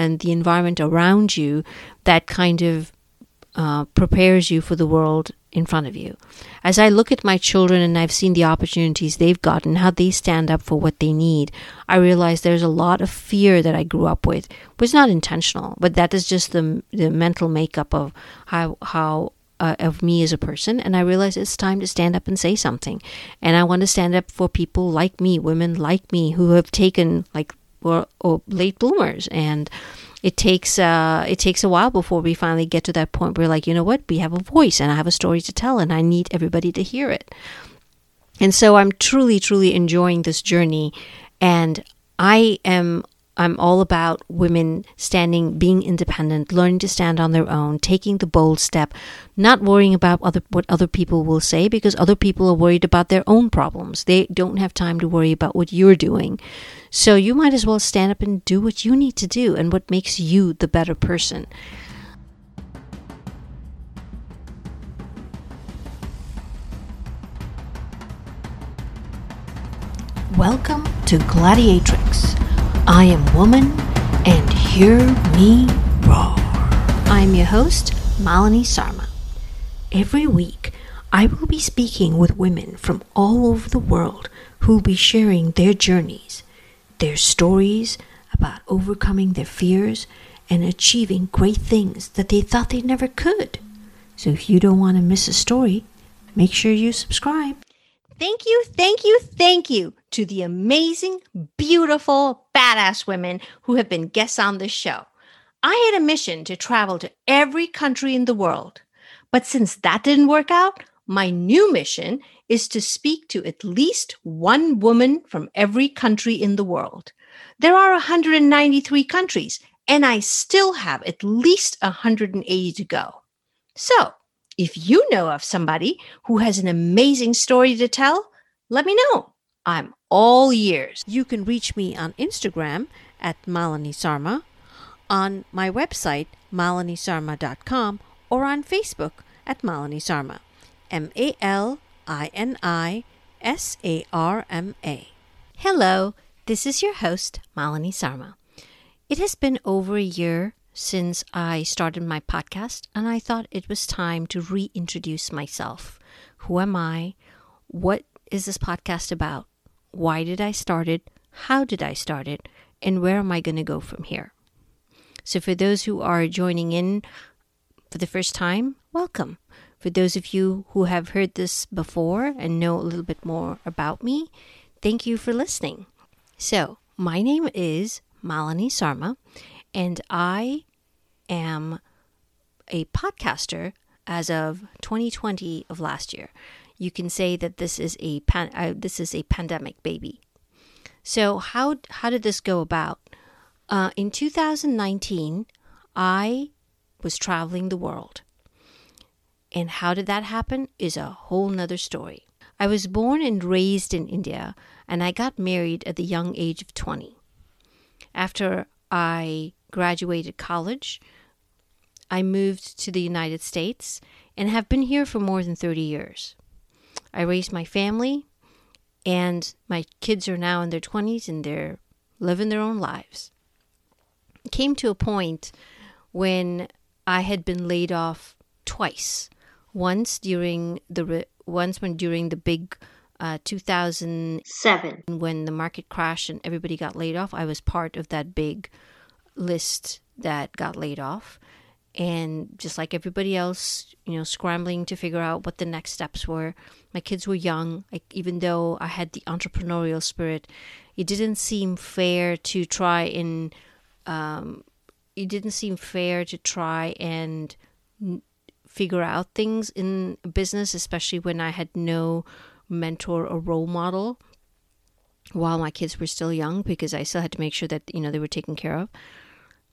and the environment around you that kind of uh, prepares you for the world in front of you. As I look at my children and I've seen the opportunities they've gotten, how they stand up for what they need, I realize there's a lot of fear that I grew up with. It was not intentional, but that is just the the mental makeup of how how uh, of me as a person. And I realize it's time to stand up and say something. And I want to stand up for people like me, women like me, who have taken like or, or late bloomers. And it takes uh, it takes a while before we finally get to that point where like you know what? We have a voice and I have a story to tell and I need everybody to hear it. And so I'm truly truly enjoying this journey. And I am I'm all about women standing, being independent, learning to stand on their own, taking the bold step, not worrying about other, what other people will say because other people are worried about their own problems. They don't have time to worry about what you're doing. So you might as well stand up and do what you need to do and what makes you the better person. Welcome to Gladiatrix. I am woman, and hear me roar. I'm your host, Malini Sarma. Every week, I will be speaking with women from all over the world who will be sharing their journeys, their stories about overcoming their fears and achieving great things that they thought they never could. So if you don't want to miss a story, make sure you subscribe. Thank you, thank you, thank you to the amazing, beautiful, badass women who have been guests on this show. I had a mission to travel to every country in the world. But since that didn't work out, my new mission is to speak to at least one woman from every country in the world. There are 193 countries, and I still have at least 180 to go. So, if you know of somebody who has an amazing story to tell, let me know. I'm all ears. You can reach me on Instagram at Malini Sarma, on my website, malinisarma.com, or on Facebook at Malini Sarma. M A L I N I S A R M A. Hello, this is your host, Malini Sarma. It has been over a year since I started my podcast, and I thought it was time to reintroduce myself. Who am I? What is this podcast about? Why did I start it? How did I start it? And where am I going to go from here? So, for those who are joining in for the first time, welcome. For those of you who have heard this before and know a little bit more about me, thank you for listening. So, my name is Malini Sarma, and I am a podcaster as of 2020 of last year. You can say that this is a pan- uh, this is a pandemic baby. So how how did this go about? Uh, in 2019, I was traveling the world, and how did that happen is a whole nother story. I was born and raised in India, and I got married at the young age of 20. After I graduated college, I moved to the United States and have been here for more than 30 years. I raised my family, and my kids are now in their 20s and they're living their own lives. It came to a point when I had been laid off twice. Once during the once when during the big uh, 2007 when the market crashed and everybody got laid off. I was part of that big list that got laid off. And just like everybody else, you know, scrambling to figure out what the next steps were. My kids were young. Like, even though I had the entrepreneurial spirit, it didn't seem fair to try and, um, it didn't seem fair to try and figure out things in business, especially when I had no mentor or role model while my kids were still young because I still had to make sure that you know they were taken care of.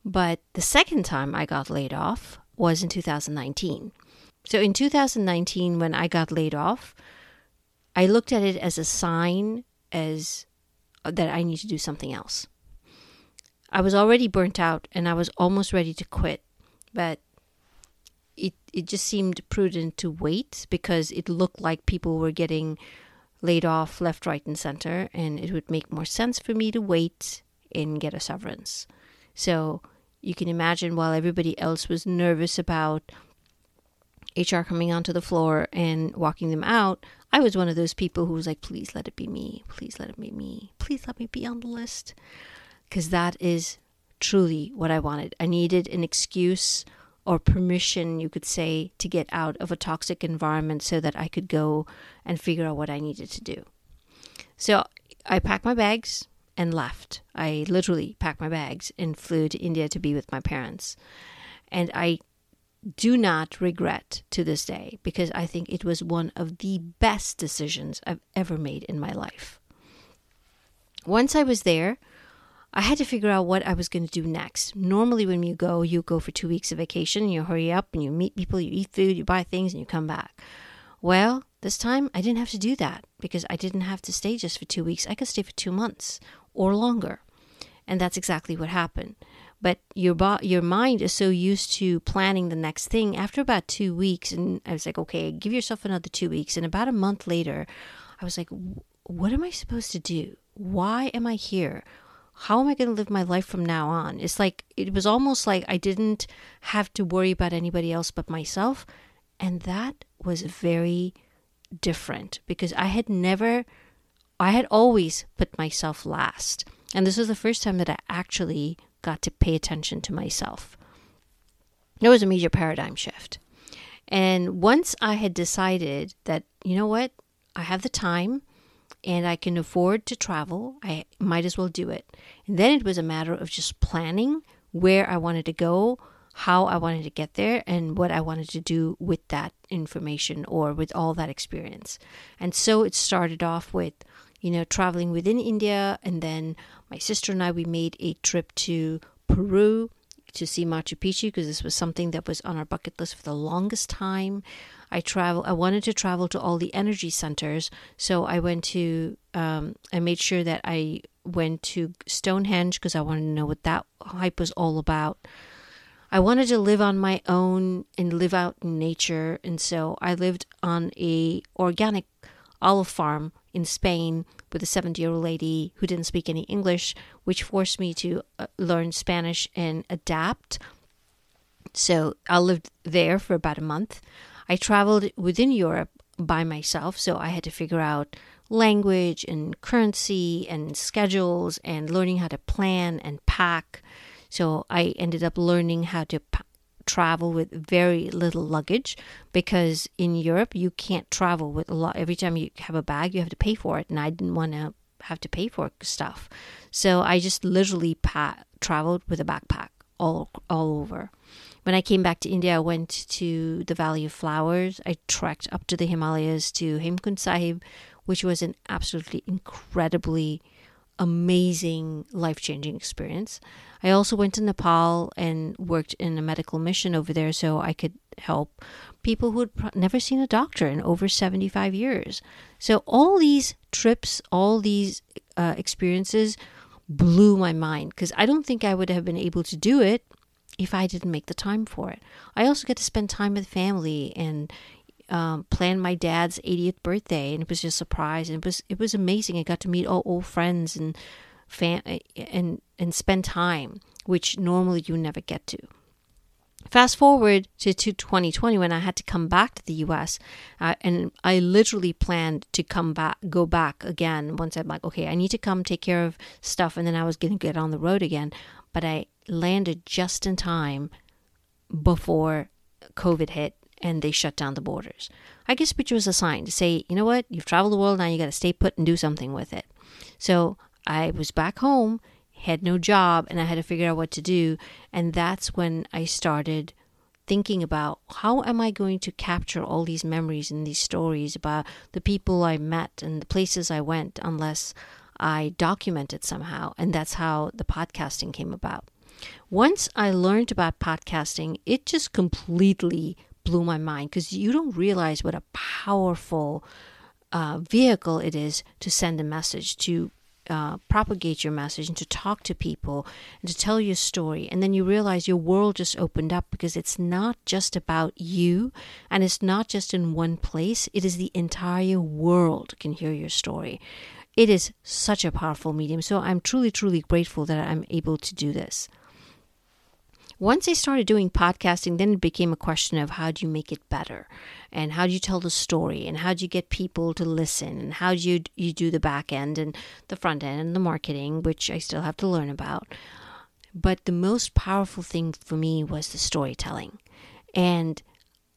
But the second time I got laid off was in 2019. So in 2019 when I got laid off, I looked at it as a sign as uh, that I need to do something else. I was already burnt out and I was almost ready to quit, but it it just seemed prudent to wait because it looked like people were getting laid off left, right, and center, and it would make more sense for me to wait and get a severance. So you can imagine while everybody else was nervous about HR coming onto the floor and walking them out, I was one of those people who was like, please let it be me. Please let it be me. Please let me be on the list. Because that is truly what I wanted. I needed an excuse or permission, you could say, to get out of a toxic environment so that I could go and figure out what I needed to do. So I packed my bags and left. I literally packed my bags and flew to India to be with my parents. And I do not regret to this day because I think it was one of the best decisions I've ever made in my life. Once I was there, I had to figure out what I was going to do next. Normally, when you go, you go for two weeks of vacation, you hurry up and you meet people, you eat food, you buy things, and you come back. Well, this time I didn't have to do that because I didn't have to stay just for two weeks. I could stay for two months or longer. And that's exactly what happened. But your bo- your mind is so used to planning the next thing. After about two weeks, and I was like, okay, give yourself another two weeks. And about a month later, I was like, what am I supposed to do? Why am I here? how am I going to live my life from now on? It's like, it was almost like I didn't have to worry about anybody else but myself. And that was very different because I had never, I had always put myself last. And this was the first time that I actually got to pay attention to myself. There was a major paradigm shift. And once I had decided that, you know what, I have the time, and I can afford to travel, I might as well do it. And then it was a matter of just planning where I wanted to go, how I wanted to get there, and what I wanted to do with that information or with all that experience. And so it started off with, you know, traveling within India. And then my sister and I, we made a trip to Peru to see Machu Picchu because this was something that was on our bucket list for the longest time. I travel. I wanted to travel to all the energy centers, so I went to. Um, I made sure that I went to Stonehenge because I wanted to know what that hype was all about. I wanted to live on my own and live out in nature, and so I lived on a organic olive farm in Spain with a 70 year old lady who didn't speak any English, which forced me to uh, learn Spanish and adapt. So I lived there for about a month. I traveled within Europe by myself, so I had to figure out language and currency and schedules and learning how to plan and pack. So I ended up learning how to travel with very little luggage because in Europe you can't travel with a lot. Every time you have a bag, you have to pay for it, and I didn't want to have to pay for stuff. So I just literally pa- traveled with a backpack all all over. When I came back to India, I went to the Valley of Flowers. I trekked up to the Himalayas to Hemkund Sahib, which was an absolutely incredibly amazing, life changing experience. I also went to Nepal and worked in a medical mission over there so I could help people who had never seen a doctor in over 75 years. So, all these trips, all these uh, experiences blew my mind because I don't think I would have been able to do it if I didn't make the time for it. I also get to spend time with family and um, plan my dad's 80th birthday, and it was just a surprise. And it was it was amazing. I got to meet all old friends and fam- and and spend time, which normally you never get to. Fast forward to, to 2020 when I had to come back to the US, uh, and I literally planned to come back, go back again once I'm like, okay, I need to come take care of stuff, and then I was going to get on the road again. But I landed just in time before COVID hit and they shut down the borders. I guess which was a sign to say, you know what, you've traveled the world, now you got to stay put and do something with it. So I was back home, had no job, and I had to figure out what to do. And that's when I started thinking about how am I going to capture all these memories and these stories about the people I met and the places I went unless I document it somehow. And that's how the podcasting came about. Once I learned about podcasting, it just completely blew my mind because you don't realize what a powerful uh, vehicle it is to send a message, to uh, propagate your message, and to talk to people, and to tell your story. And then you realize your world just opened up because it's not just about you and it's not just in one place, it is the entire world can hear your story. It is such a powerful medium. So I'm truly, truly grateful that I'm able to do this. Once I started doing podcasting, then it became a question of how do you make it better, and how do you tell the story, and how do you get people to listen, and how do you you do the back end and the front end and the marketing, which I still have to learn about. But the most powerful thing for me was the storytelling, and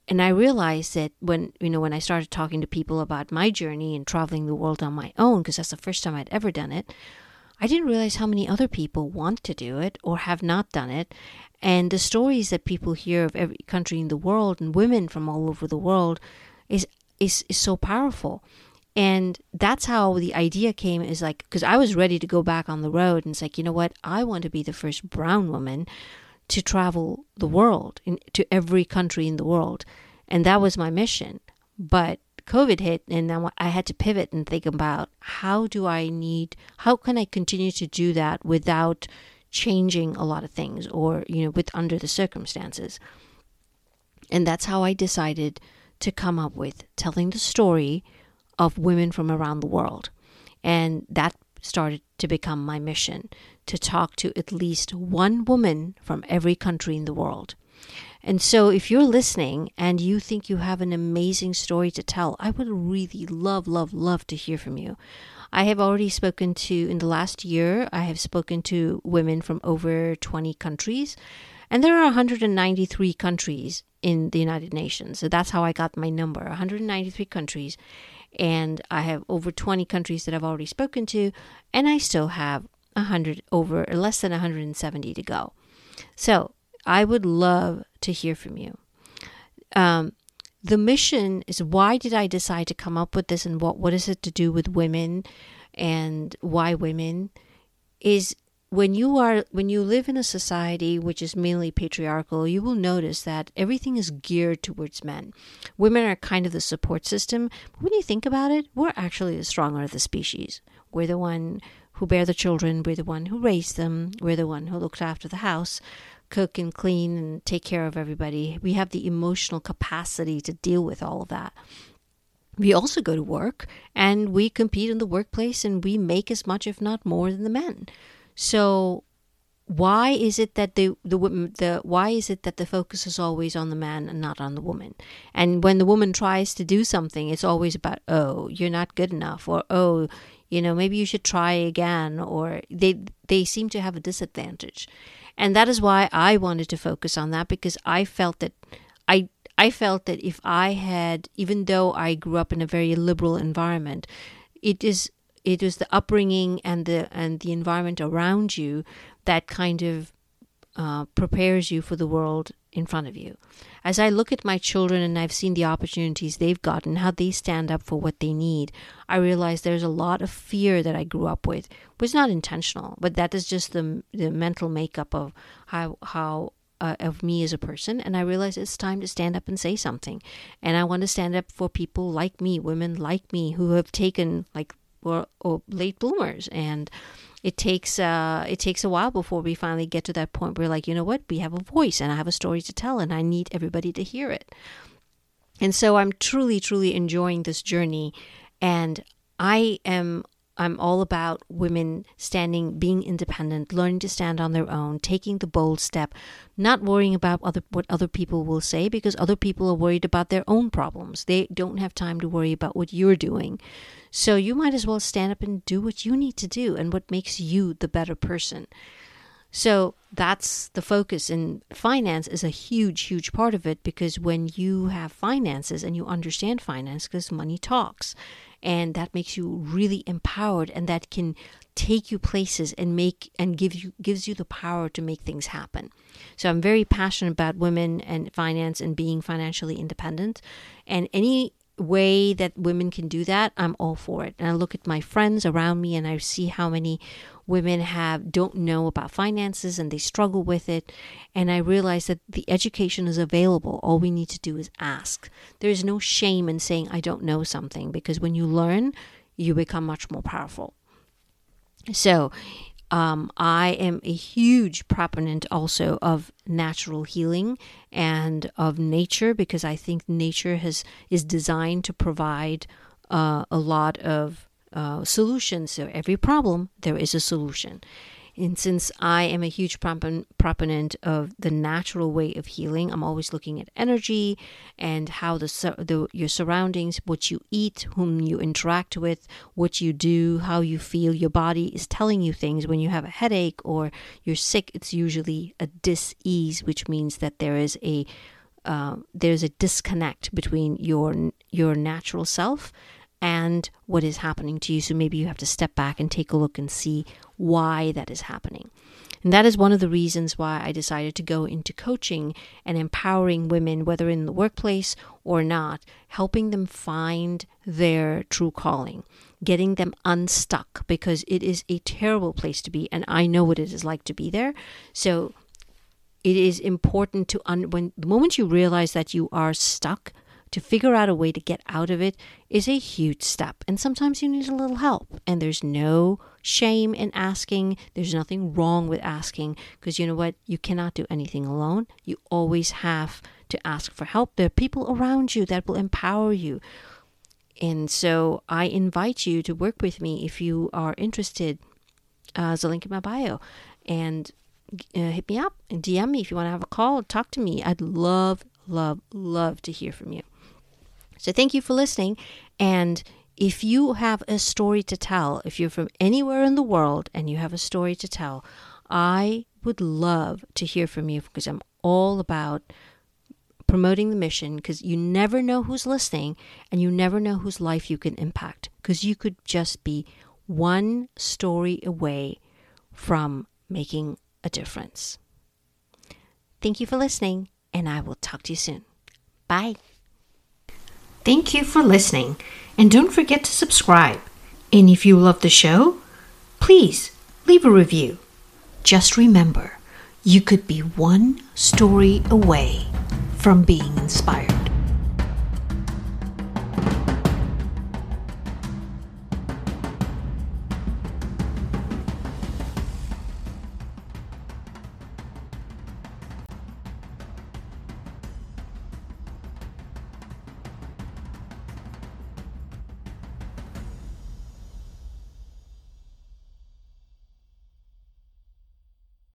and I realized that when you know when I started talking to people about my journey and traveling the world on my own, because that's the first time I'd ever done it. I didn't realize how many other people want to do it or have not done it. And the stories that people hear of every country in the world and women from all over the world is is, is so powerful. And that's how the idea came is like, because I was ready to go back on the road and it's like, you know what? I want to be the first brown woman to travel the world, in, to every country in the world. And that was my mission. But COVID hit, and now I had to pivot and think about how do I need, how can I continue to do that without changing a lot of things or, you know, with under the circumstances. And that's how I decided to come up with telling the story of women from around the world. And that started to become my mission to talk to at least one woman from every country in the world. And so, if you're listening and you think you have an amazing story to tell, I would really love, love, love to hear from you. I have already spoken to, in the last year, I have spoken to women from over 20 countries, and there are 193 countries in the United Nations. So that's how I got my number 193 countries. And I have over 20 countries that I've already spoken to, and I still have 100 over less than 170 to go. So I would love to hear from you. Um, the mission is why did I decide to come up with this and what, what is it to do with women and why women? Is when you are when you live in a society which is mainly patriarchal you will notice that everything is geared towards men. Women are kind of the support system. But when you think about it we're actually the stronger of the species. We're the one who bear the children. We're the one who raised them. We're the one who looks after the house cook and clean and take care of everybody. We have the emotional capacity to deal with all of that. We also go to work and we compete in the workplace and we make as much, if not more, than the men. So why is it that the the the why is it that the focus is always on the man and not on the woman and when the woman tries to do something it's always about oh you're not good enough or oh you know maybe you should try again or they they seem to have a disadvantage and that is why I wanted to focus on that because I felt that I I felt that if I had even though I grew up in a very liberal environment, it is it was the upbringing and the and the environment around you that kind of uh, prepares you for the world in front of you. As I look at my children and I've seen the opportunities they've gotten, how they stand up for what they need, I realize there's a lot of fear that I grew up with. It was not intentional, but that is just the the mental makeup of how how uh, of me as a person and i realize it's time to stand up and say something and i want to stand up for people like me women like me who have taken like or, or late bloomers and it takes uh, it takes a while before we finally get to that point where like you know what we have a voice and I have a story to tell and I need everybody to hear it. And so I'm truly truly enjoying this journey and I am I'm all about women standing, being independent, learning to stand on their own, taking the bold step, not worrying about other, what other people will say because other people are worried about their own problems. They don't have time to worry about what you're doing. So you might as well stand up and do what you need to do and what makes you the better person. So that's the focus. And finance is a huge, huge part of it because when you have finances and you understand finance, because money talks, and that makes you really empowered and that can take you places and make and give you gives you the power to make things happen. So I'm very passionate about women and finance and being financially independent and any way that women can do that, I'm all for it. And I look at my friends around me and I see how many women have don't know about finances and they struggle with it and I realize that the education is available. All we need to do is ask. There is no shame in saying I don't know something because when you learn, you become much more powerful. So, um, I am a huge proponent also of natural healing and of nature because I think nature has is designed to provide uh, a lot of uh, solutions. So every problem there is a solution, And since I am a huge proponent of the natural way of healing, I'm always looking at energy and how the, the your surroundings, what you eat, whom you interact with, what you do, how you feel. Your body is telling you things. When you have a headache or you're sick, it's usually a dis-ease, which means that there is a uh, there's a disconnect between your your natural self and what is happening to you. So maybe you have to step back and take a look and see why that is happening. And that is one of the reasons why I decided to go into coaching and empowering women, whether in the workplace or not, helping them find their true calling, getting them unstuck because it is a terrible place to be. And I know what it is like to be there. So it is important to, un- when the moment you realize that you are stuck, to figure out a way to get out of it is a huge step. And sometimes you need a little help. And there's no shame in asking. There's nothing wrong with asking because you know what? You cannot do anything alone. You always have to ask for help. There are people around you that will empower you. And so I invite you to work with me if you are interested. Uh, there's a link in my bio. And uh, hit me up and DM me if you want to have a call. Talk to me. I'd love, love, love to hear from you. So thank you for listening. And if you have a story to tell, if you're from anywhere in the world and you have a story to tell, I would love to hear from you because I'm all about promoting the mission because you never know who's listening and you never know whose life you can impact because you could just be one story away from making a difference. Thank you for listening, and I will talk to you soon. Bye. Thank you for listening, and don't forget to subscribe. And if you love the show, please leave a review. Just remember, you could be one story away from being inspired.